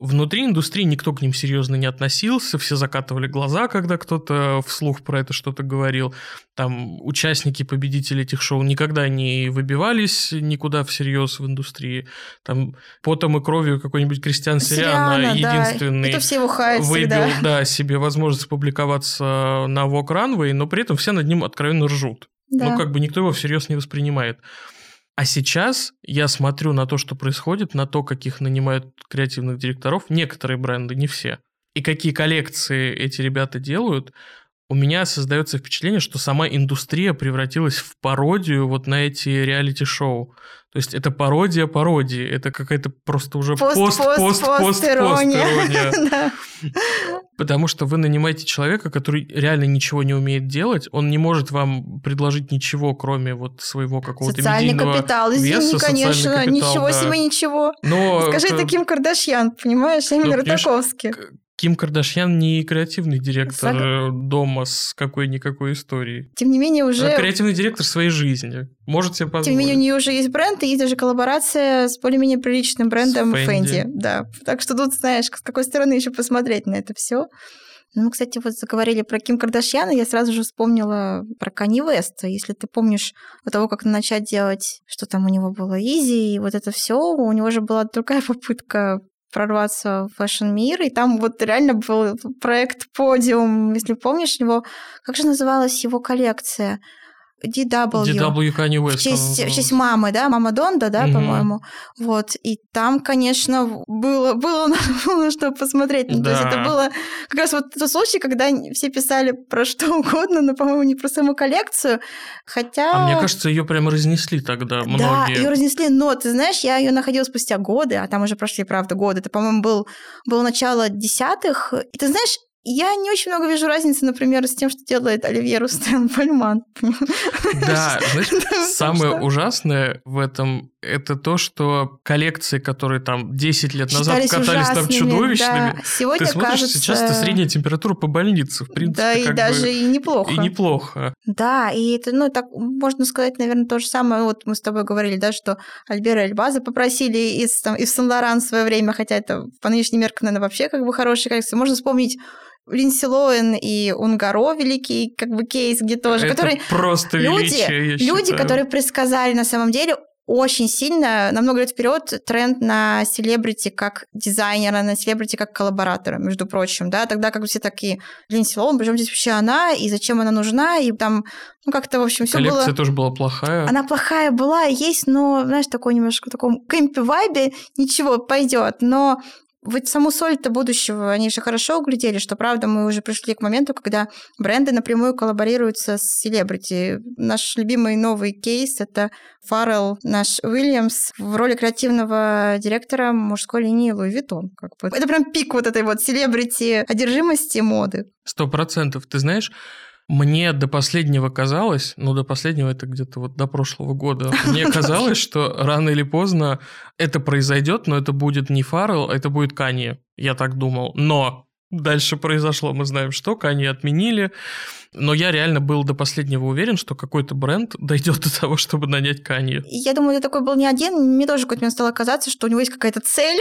[SPEAKER 1] Внутри индустрии никто к ним серьезно не относился, все закатывали глаза, когда кто-то вслух про это что-то говорил. Там участники, победители этих шоу никогда не выбивались никуда всерьез в индустрии. Там потом и кровью какой-нибудь Кристиан Сириана, единственный
[SPEAKER 2] да. все выбил
[SPEAKER 1] всегда. да, себе возможность публиковаться на Vogue Runway, но при этом все над ним откровенно ржут. Да. Ну, как бы никто его всерьез не воспринимает. А сейчас я смотрю на то, что происходит, на то, каких нанимают креативных директоров, некоторые бренды, не все, и какие коллекции эти ребята делают, у меня создается впечатление, что сама индустрия превратилась в пародию вот на эти реалити-шоу. То есть это пародия пародии, это какая-то просто уже пост, пост, пост, пост, пост, пост ирония. [LAUGHS] Потому что вы нанимаете человека, который реально ничего не умеет делать, он не может вам предложить ничего, кроме вот своего какого-то
[SPEAKER 2] Социальный капитал, извини, конечно, ничего себе ничего. Скажи таким Кардашьян, понимаешь, именно ну, Ротаковский.
[SPEAKER 1] Ким Кардашьян не креативный директор Саг... Э, дома с какой-никакой историей.
[SPEAKER 2] Тем не менее уже...
[SPEAKER 1] Она креативный директор своей жизни. Может себе позволить.
[SPEAKER 2] Тем не менее у нее уже есть бренд, и есть даже коллаборация с более-менее приличным брендом Fendi. Да. Так что тут, знаешь, с какой стороны еще посмотреть на это все. Ну, мы, кстати, вот заговорили про Ким Кардашьян, я сразу же вспомнила про Кани Веста. Если ты помнишь до того, как начать делать, что там у него было Yeezy, и вот это все, у него же была другая [LAUGHS] попытка прорваться в фэшн-мир, и там вот реально был проект «Подиум», если помнишь его. Как же называлась его коллекция? DW.
[SPEAKER 1] DW Kanye West.
[SPEAKER 2] В честь, в честь мамы, да, мама Донда, да, угу. по-моему. Вот, и там, конечно, было, было на [LAUGHS] что посмотреть. Ну, да. То есть это было как раз вот тот случай, когда все писали про что угодно, но, по-моему, не про саму коллекцию, хотя...
[SPEAKER 1] А мне кажется, ее прямо разнесли тогда многие.
[SPEAKER 2] Да, ее разнесли, но, ты знаешь, я ее находила спустя годы, а там уже прошли, правда, годы. Это, по-моему, был, было начало десятых. И ты знаешь, я не очень много вижу разницы, например, с тем, что делает Оливье Рустен Пальман. [LAUGHS]
[SPEAKER 1] Да, [LAUGHS] знаешь, самое ужасное в этом это то, что коллекции, которые там 10 лет назад катались там чудовищными,
[SPEAKER 2] Сегодня
[SPEAKER 1] ты смотришь,
[SPEAKER 2] кажется...
[SPEAKER 1] сейчас это средняя температура по больнице, в принципе.
[SPEAKER 2] Да, и даже и неплохо.
[SPEAKER 1] И неплохо.
[SPEAKER 2] Да, и это, ну, так можно сказать, наверное, то же самое. Вот мы с тобой говорили, да, что Альбера и Эльбаза попросили из, там, из Сан-Лоран в свое время, хотя это по нынешним меркам, наверное, вообще как бы хорошая коллекция. Можно вспомнить Линдси Лоэн и Унгаро великий как бы кейс, где тоже,
[SPEAKER 1] это
[SPEAKER 2] которые
[SPEAKER 1] просто величие,
[SPEAKER 2] люди, люди,
[SPEAKER 1] считаю.
[SPEAKER 2] которые предсказали на самом деле очень сильно, на много лет вперед тренд на селебрити как дизайнера, на селебрити как коллаборатора, между прочим, да, тогда как бы все такие, Линдси Лоун, причем здесь вообще она, и зачем она нужна, и там, ну, как-то, в общем, все было...
[SPEAKER 1] Коллекция тоже была плохая.
[SPEAKER 2] Она плохая была, есть, но, знаешь, такой немножко в таком camp вайбе, ничего, пойдет, но вот саму соль-то будущего они же хорошо углядели, что, правда, мы уже пришли к моменту, когда бренды напрямую коллаборируются с селебрити. Наш любимый новый кейс — это Фаррелл, наш Уильямс, в роли креативного директора мужской линии Louis Vuitton. Как бы. Это прям пик вот этой вот селебрити одержимости моды.
[SPEAKER 1] Сто процентов. Ты знаешь, мне до последнего казалось, ну до последнего это где-то вот до прошлого года, [LAUGHS] мне казалось, что рано или поздно это произойдет, но это будет не Фаррелл, это будет Канье. Я так думал. Но дальше произошло, мы знаем, что Канье отменили. Но я реально был до последнего уверен, что какой-то бренд [LAUGHS] дойдет до того, чтобы нанять Канье.
[SPEAKER 2] Я думаю, ты такой был не один. Мне тоже какой-то момент стало казаться, что у него есть какая-то цель.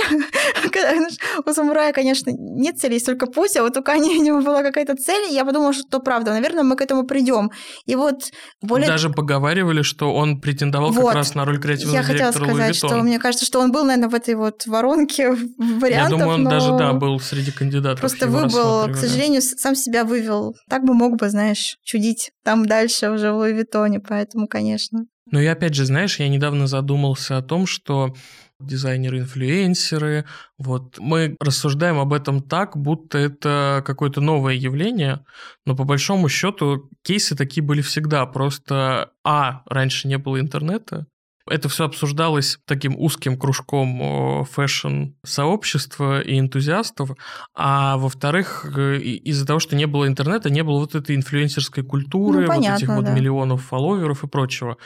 [SPEAKER 2] [LAUGHS] у самурая, конечно, нет цели, есть только путь, а вот у Канье у него была какая-то цель. И я подумала, что правда, наверное, мы к этому придем. И вот более...
[SPEAKER 1] Даже поговаривали, что он претендовал вот. как раз на роль креативного
[SPEAKER 2] я
[SPEAKER 1] директора
[SPEAKER 2] хотела сказать, что мне кажется, что он был, наверное, в этой вот воронке вариантов. [LAUGHS] Я
[SPEAKER 1] думаю, он
[SPEAKER 2] но...
[SPEAKER 1] даже, да, был среди кандидатов.
[SPEAKER 2] Просто выбыл, к сожалению, сам себя вывел. Так бы мог бы, знаешь, знаешь, чудить там дальше уже в Луи Виттоне, поэтому, конечно.
[SPEAKER 1] Ну и опять же, знаешь, я недавно задумался о том, что дизайнеры-инфлюенсеры. Вот мы рассуждаем об этом так, будто это какое-то новое явление, но по большому счету кейсы такие были всегда. Просто а раньше не было интернета, это все обсуждалось таким узким кружком фэшн-сообщества и энтузиастов, а во-вторых, э, из-за того, что не было интернета, не было вот этой инфлюенсерской культуры, ну, понятно, вот этих да. вот миллионов фолловеров и прочего.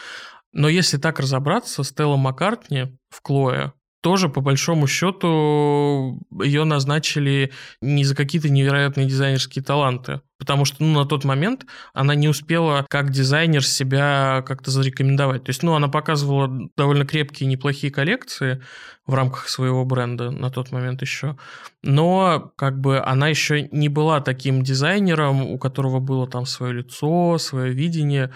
[SPEAKER 1] Но если так разобраться, Стелла Маккартни в Клое тоже, по большому счету, ее назначили не за какие-то невероятные дизайнерские таланты. Потому что, ну, на тот момент она не успела как дизайнер себя как-то зарекомендовать. То есть, ну, она показывала довольно крепкие, неплохие коллекции в рамках своего бренда на тот момент еще. Но, как бы, она еще не была таким дизайнером, у которого было там свое лицо, свое видение.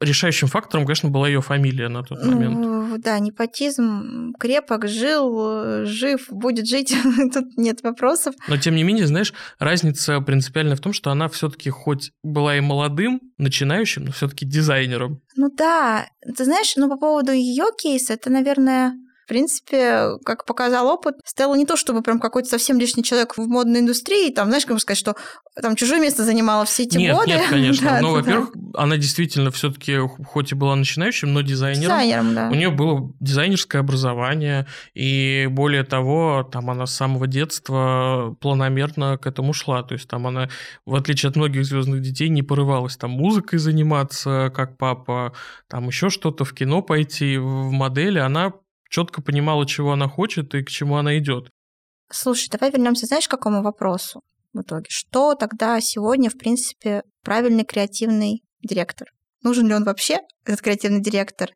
[SPEAKER 1] решающим фактором, конечно, была ее фамилия на тот момент.
[SPEAKER 2] Ну, да, непотизм крепок, жил, жив, будет жить. [LAUGHS] Тут нет вопросов.
[SPEAKER 1] Но, тем не менее, знаешь, разница принципиальная в том, что она все-таки хоть была и молодым, начинающим, но все-таки дизайнером.
[SPEAKER 2] Ну да, ты знаешь, ну по поводу ее кейса, это, наверное, принципе, как показал опыт, Стелла не то чтобы прям какой-то совсем лишний человек в модной индустрии, там, знаешь, как бы сказать, что там чужое место занимала все эти
[SPEAKER 1] нет,
[SPEAKER 2] годы.
[SPEAKER 1] Нет, конечно. [LAUGHS] да, ну, во-первых, да. она действительно все-таки, хоть и была начинающим, но дизайнером.
[SPEAKER 2] Дизайнером, да.
[SPEAKER 1] У нее было дизайнерское образование, и более того, там она с самого детства планомерно к этому шла. То есть там она, в отличие от многих звездных детей, не порывалась там музыкой заниматься, как папа, там еще что-то в кино пойти, в модели. Она четко понимала, чего она хочет и к чему она идет.
[SPEAKER 2] Слушай, давай вернемся, знаешь, к какому вопросу в итоге? Что тогда сегодня, в принципе, правильный креативный директор? Нужен ли он вообще, этот креативный директор?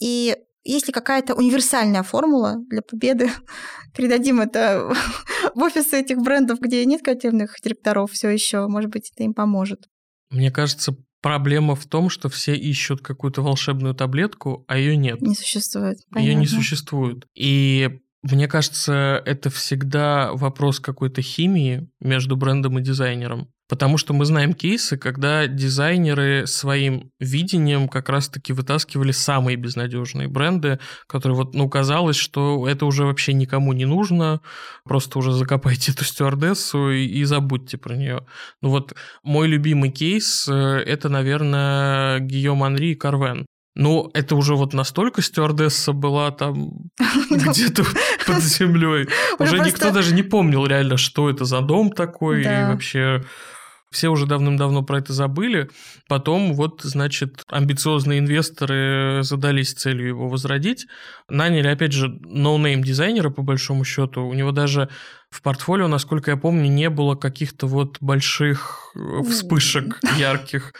[SPEAKER 2] И есть ли какая-то универсальная формула для победы? [LAUGHS] Передадим это в офисы этих брендов, где нет креативных директоров все еще. Может быть, это им поможет.
[SPEAKER 1] Мне кажется, Проблема в том, что все ищут какую-то волшебную таблетку, а ее нет.
[SPEAKER 2] Не существует.
[SPEAKER 1] Ее не существует. И мне кажется, это всегда вопрос какой-то химии между брендом и дизайнером. Потому что мы знаем кейсы, когда дизайнеры своим видением как раз-таки вытаскивали самые безнадежные бренды, которые вот, ну, казалось, что это уже вообще никому не нужно, просто уже закопайте [LAUGHS] эту стюардессу и, и забудьте про нее. Ну вот мой любимый кейс э, – это, наверное, Гийом Анри и Карвен. Ну, это уже вот настолько стюардесса была там [LAUGHS] где-то [LAUGHS] под землей. Уже никто даже не помнил реально, что это за дом такой и вообще все уже давным-давно про это забыли. Потом вот, значит, амбициозные инвесторы задались целью его возродить. Наняли, опять же, ноунейм дизайнера, по большому счету. У него даже в портфолио, насколько я помню, не было каких-то вот больших э, вспышек [LAUGHS] ярких.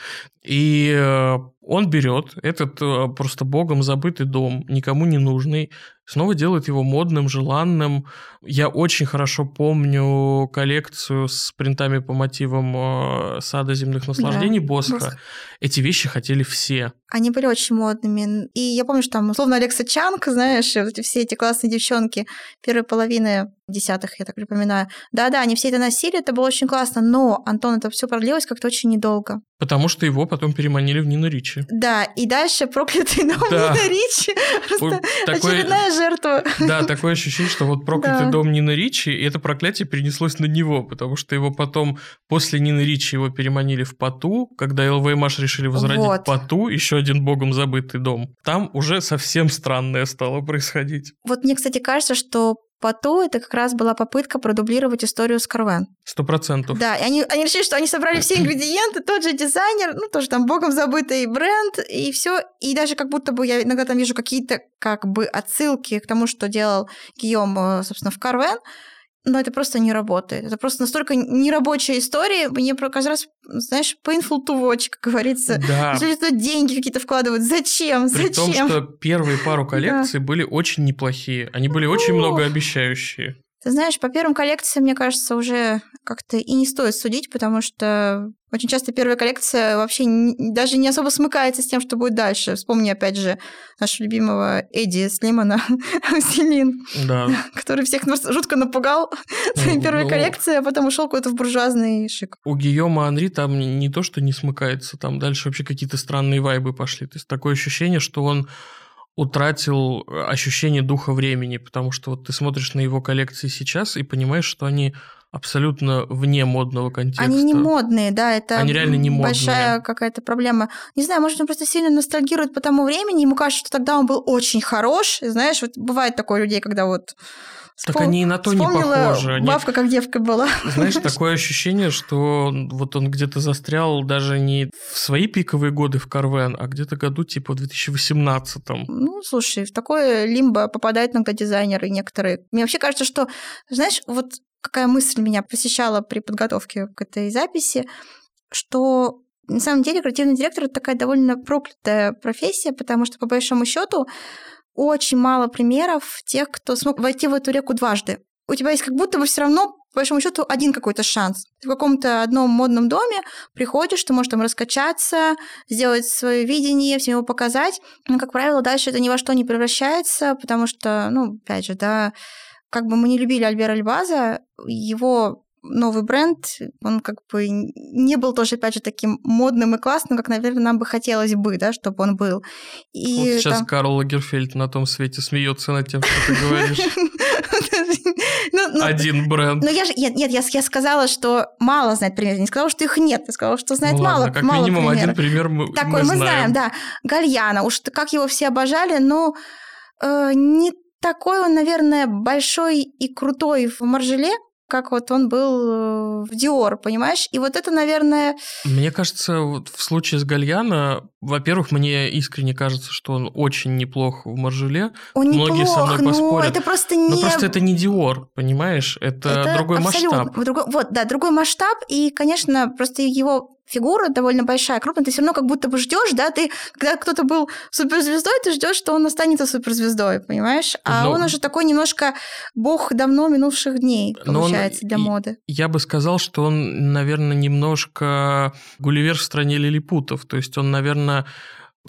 [SPEAKER 1] И э, он берет этот э, просто богом забытый дом, никому не нужный, снова делает его модным, желанным. Я очень хорошо помню коллекцию с принтами по мотивам сада земных наслаждений да, Босха. Босх. Эти вещи хотели все.
[SPEAKER 2] Они были очень модными. И я помню, что там, условно, Алекса Чанг, знаешь, вот эти все эти классные девчонки первой половины десятых, я так припоминаю. Да-да, они все это носили, это было очень классно, но, Антон, это все продлилось как-то очень недолго.
[SPEAKER 1] Потому что его потом переманили в Нину Ричи.
[SPEAKER 2] Да, и дальше проклятый дом да. Нина Ричи. Просто такое, очередная жертва.
[SPEAKER 1] Да, такое ощущение, что вот проклятый да. дом Нина Ричи, и это проклятие перенеслось на него, потому что его потом, после Нины Ричи, его переманили в Поту, когда ЛВМаш решили возродить вот. Поту, еще один богом забытый дом. Там уже совсем странное стало происходить.
[SPEAKER 2] Вот мне, кстати, кажется, что Поту это как раз была попытка продублировать историю с Карвен.
[SPEAKER 1] Сто процентов.
[SPEAKER 2] Да, и они, они решили, что они собрали все ингредиенты, тот же дизайнер, ну, тоже там богом забытый бренд, и все. И даже как будто бы я иногда там вижу какие-то как бы отсылки к тому, что делал Гийом, э, собственно, в Карвен но это просто не работает. Это просто настолько нерабочая история. Мне каждый раз, знаешь, painful to watch, как говорится. Да. Люди туда деньги какие-то вкладывают. Зачем?
[SPEAKER 1] При
[SPEAKER 2] Зачем?
[SPEAKER 1] том, что первые пару [LAUGHS] коллекций да. были очень неплохие. Они были очень многообещающие.
[SPEAKER 2] Ты знаешь, по первым коллекциям, мне кажется, уже как-то и не стоит судить, потому что очень часто первая коллекция вообще не, даже не особо смыкается с тем, что будет дальше. Вспомни, опять же, нашего любимого Эдди Слимана, [LAUGHS] Селин, да. [LAUGHS] который всех жутко напугал [LAUGHS] своей ну, первой ну, коллекцией, а потом ушел куда-то в буржуазный шик.
[SPEAKER 1] У Гийома Анри там не то, что не смыкается, там дальше вообще какие-то странные вайбы пошли. То есть такое ощущение, что он утратил э, ощущение духа времени, потому что вот ты смотришь на его коллекции сейчас и понимаешь, что они абсолютно вне модного контекста.
[SPEAKER 2] Они не модные, да, это
[SPEAKER 1] Они реально не модные.
[SPEAKER 2] большая какая-то проблема. Не знаю, может, он просто сильно ностальгирует по тому времени, ему кажется, что тогда он был очень хорош. Знаешь, вот бывает такое у людей, когда вот
[SPEAKER 1] так они и на то не похожи.
[SPEAKER 2] Они... Бабка как девка была.
[SPEAKER 1] Знаешь, [LAUGHS] такое ощущение, что вот он где-то застрял даже не в свои пиковые годы в Карвен, а где-то году типа в 2018-м.
[SPEAKER 2] Ну, слушай, в такое лимбо попадают иногда дизайнеры некоторые. Мне вообще кажется, что, знаешь, вот какая мысль меня посещала при подготовке к этой записи, что на самом деле креативный директор это такая довольно проклятая профессия, потому что по большому счету очень мало примеров тех, кто смог войти в эту реку дважды. У тебя есть как будто бы все равно, по большому счету, один какой-то шанс. Ты в каком-то одном модном доме приходишь, ты можешь там раскачаться, сделать свое видение, всем его показать. Но, как правило, дальше это ни во что не превращается, потому что, ну, опять же, да, как бы мы не любили Альбера Альбаза, его новый бренд, он как бы не был тоже, опять же, таким модным и классным, как, наверное, нам бы хотелось бы, да, чтобы он был.
[SPEAKER 1] И вот сейчас там... Карл Лагерфельд на том свете смеется над тем, что ты говоришь. [LAUGHS] Ну, ну, Один бренд.
[SPEAKER 2] Ну, я же, нет, нет, я, я сказала, что мало знает примеров. Не сказала, что их нет. Я сказала, что знает ну, мало, ладно,
[SPEAKER 1] как
[SPEAKER 2] мало
[SPEAKER 1] минимум
[SPEAKER 2] примеров.
[SPEAKER 1] один пример мы,
[SPEAKER 2] Такой мы, мы знаем. да. Гальяна. Уж как его все обожали, но э, не такой он, наверное, большой и крутой в Маржеле, как вот он был э, в Диор, понимаешь? И вот это, наверное...
[SPEAKER 1] Мне кажется, вот в случае с Гальяна, во-первых, мне искренне кажется, что он очень неплох в Маржеле.
[SPEAKER 2] Он
[SPEAKER 1] Многие
[SPEAKER 2] неплох,
[SPEAKER 1] со мной
[SPEAKER 2] но
[SPEAKER 1] поспорят.
[SPEAKER 2] это просто не...
[SPEAKER 1] Но просто это не Диор, понимаешь? Это, это другой масштаб.
[SPEAKER 2] Другой, вот, да, другой масштаб. И, конечно, просто его фигура довольно большая, крупная, ты все равно как будто бы ждешь, да, ты, когда кто-то был суперзвездой, ты ждешь, что он останется суперзвездой, понимаешь? А Но... он уже такой немножко бог давно минувших дней, получается, он... для моды.
[SPEAKER 1] Я бы сказал, что он, наверное, немножко Гулливер в стране лилипутов, то есть он, наверное,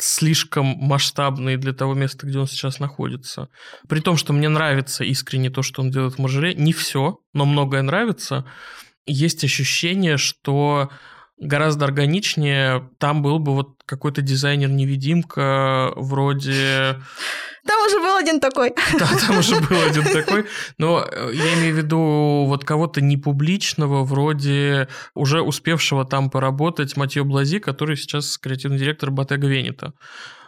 [SPEAKER 1] слишком масштабный для того места, где он сейчас находится. При том, что мне нравится искренне то, что он делает в Мажоре, не все, но многое нравится. есть ощущение, что гораздо органичнее там был бы вот какой-то дизайнер-невидимка вроде... [LAUGHS]
[SPEAKER 2] Там уже был один такой. [LAUGHS]
[SPEAKER 1] Да, там уже был один [LAUGHS] такой. Но э, я имею в виду вот кого-то непубличного, вроде уже успевшего там поработать Матье Блази, который сейчас креативный директор Ботега Венета.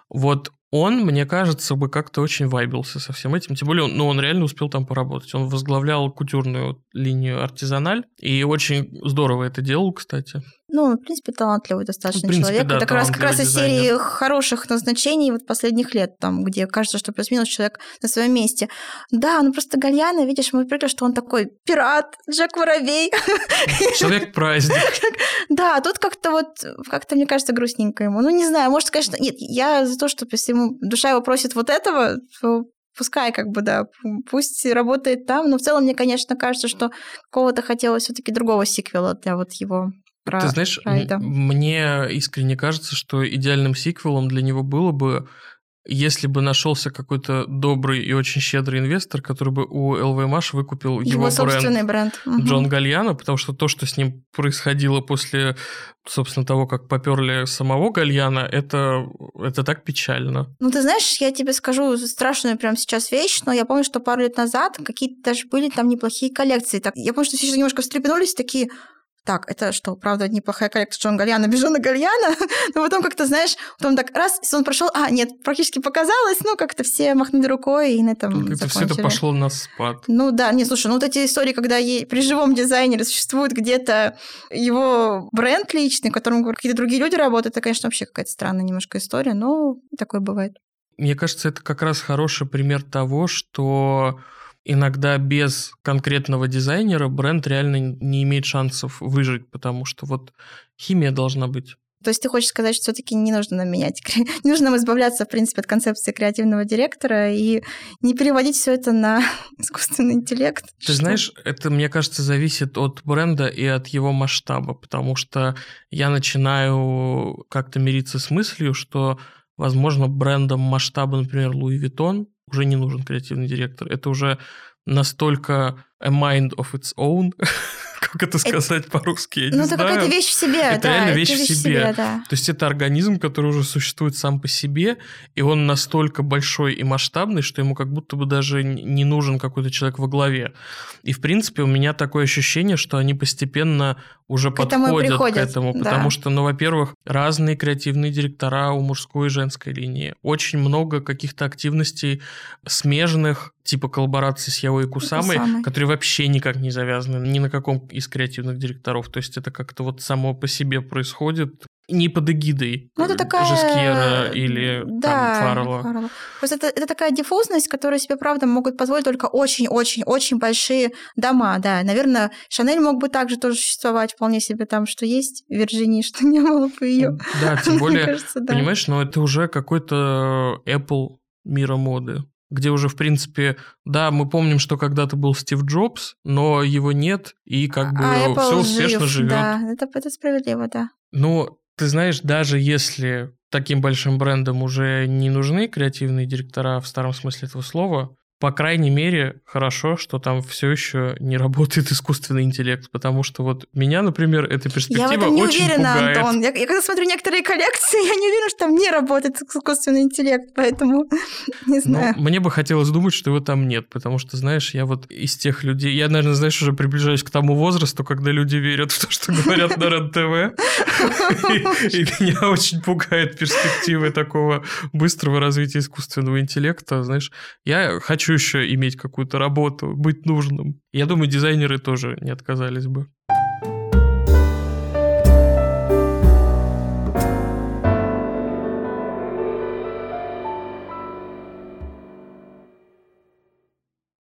[SPEAKER 1] Вот он, мне кажется, бы как-то очень вайбился со всем этим. Тем более, ну, он реально успел там поработать. Он возглавлял кутюрную линию «Артизаналь», и очень здорово это делал, кстати.
[SPEAKER 2] Ну, в принципе, талантливый достаточно
[SPEAKER 1] В принципе,
[SPEAKER 2] человек.
[SPEAKER 1] да,
[SPEAKER 2] это как раз, как раз из серии хороших назначений вот последних лет, там, где кажется, что плюс-минус человек на своем месте. Да, ну просто Гальяна, видишь, мы привыкли, что он такой пират, Джек Воробей. [LAUGHS]
[SPEAKER 1] Человек-праздник.
[SPEAKER 2] Да, тут как-то вот, как-то, мне кажется, грустненько ему. Ну, не знаю, может, конечно... Нет, я за то, что если ему душа его просит вот этого, то пускай как бы, да, пусть работает там, но в целом мне, конечно, кажется, что какого-то хотелось все таки другого сиквела для вот его про
[SPEAKER 1] Ты знаешь,
[SPEAKER 2] Райда.
[SPEAKER 1] мне искренне кажется, что идеальным сиквелом для него было бы, если бы нашелся какой-то добрый и очень щедрый инвестор, который бы у LVMH выкупил его,
[SPEAKER 2] Его
[SPEAKER 1] бренд
[SPEAKER 2] собственный бренд. Мгм.
[SPEAKER 1] Джон Гальяно, потому что то, что с ним происходило после, собственно, того, как поперли самого Гальяна, это, это так печально.
[SPEAKER 2] Ну, ты знаешь, я тебе скажу страшную прямо сейчас вещь, но я помню, что пару лет назад какие-то даже были там неплохие коллекции. Так, я помню, что все немножко встрепенулись, такие, так, это что, правда, неплохая коллекция Джон Гальяна, без Джона Гальяна? [LAUGHS] Но потом как-то, знаешь, потом так раз, сезон прошел, а, нет, практически показалось, ну, как-то все махнули рукой и на этом
[SPEAKER 1] Как-то все это пошло на спад.
[SPEAKER 2] Ну да, не, слушай, ну вот эти истории, когда ей- при живом дизайнере существует где-то его бренд личный, в котором какие-то другие люди работают, это, конечно, вообще какая-то странная немножко история, но такое бывает.
[SPEAKER 1] Мне кажется, это как раз хороший пример того, что иногда без конкретного дизайнера бренд реально не имеет шансов выжить, потому что вот химия должна быть.
[SPEAKER 2] То есть ты хочешь сказать, что все-таки не нужно нам менять, [LAUGHS] не нужно нам избавляться, в принципе, от концепции креативного директора и не переводить все это на [LAUGHS] искусственный интеллект.
[SPEAKER 1] Ты
[SPEAKER 2] Что?
[SPEAKER 1] знаешь, это, мне кажется, зависит от бренда и от его масштаба, потому что я начинаю как-то мириться с мыслью, что, возможно, брендом масштаба, например, Louis Vuitton уже не нужен креативный директор. Это уже настолько a mind of its own, [LAUGHS] как это сказать по-русски, я не
[SPEAKER 2] Ну, это
[SPEAKER 1] знаю.
[SPEAKER 2] какая-то вещь в себе,
[SPEAKER 1] Это
[SPEAKER 2] да.
[SPEAKER 1] реально вещь в себе.
[SPEAKER 2] да.
[SPEAKER 1] То есть это организм, который уже существует сам по себе, и он настолько большой и масштабный, что ему как будто бы даже не нужен какой-то человек во главе. И, в принципе, у меня такое ощущение, что они постепенно уже
[SPEAKER 2] К этому
[SPEAKER 1] подходят к
[SPEAKER 2] приходят,
[SPEAKER 1] этому,
[SPEAKER 2] да.
[SPEAKER 1] потому что, ну, во-первых, разные креативные директора у мужской и женской линии, очень много каких-то активностей смежных, типа коллаборации с Яо и Кусамой,
[SPEAKER 2] Кусамой.
[SPEAKER 1] которые вообще никак не завязаны ни на каком из креативных директоров. То есть это как-то вот само по себе происходит, не под эгидой
[SPEAKER 2] Ну, это
[SPEAKER 1] э,
[SPEAKER 2] такая...
[SPEAKER 1] Жескьера или
[SPEAKER 2] да,
[SPEAKER 1] там Фаррелла.
[SPEAKER 2] Фаррелла. Просто это, это такая диффузность, которую себе, правда, могут позволить только очень-очень-очень большие дома, да. Наверное, Шанель мог бы также тоже существовать вполне себе там, что есть Вирджини, [LAUGHS] что не было бы ее.
[SPEAKER 1] Да, тем более,
[SPEAKER 2] кажется, да.
[SPEAKER 1] понимаешь, но это уже какой-то Apple мира моды где уже, в принципе, да, мы помним, что когда-то был Стив Джобс, но его нет, и как бы
[SPEAKER 2] а Apple
[SPEAKER 1] все успешно
[SPEAKER 2] жив,
[SPEAKER 1] живет.
[SPEAKER 2] Да, это, это справедливо, да.
[SPEAKER 1] Ну, ты знаешь, даже если таким большим брендам уже не нужны креативные директора в старом смысле этого слова, по крайней мере, хорошо, что там все еще не работает [LAUGHS] искусственный интеллект, потому что вот меня, например, эта
[SPEAKER 2] Я
[SPEAKER 1] перспектива
[SPEAKER 2] в этом не
[SPEAKER 1] очень
[SPEAKER 2] уверена,
[SPEAKER 1] пугает.
[SPEAKER 2] Антон. Я, я когда смотрю некоторые коллекции, [LAUGHS] я не уверена, что там не работает искусственный интеллект, поэтому [LAUGHS] не
[SPEAKER 1] Ну,
[SPEAKER 2] знаю.
[SPEAKER 1] мне бы хотелось думать, что его там нет, потому что, знаешь, я вот из тех людей... Я, наверное, знаешь, уже приближаюсь к тому возрасту, когда люди верят в то, что говорят на РЕН-ТВ. И меня очень пугает перспективы такого быстрого развития искусственного интеллекта. Знаешь, я хочу еще иметь какую-то работу, быть нужным. Я думаю, дизайнеры тоже не отказались бы.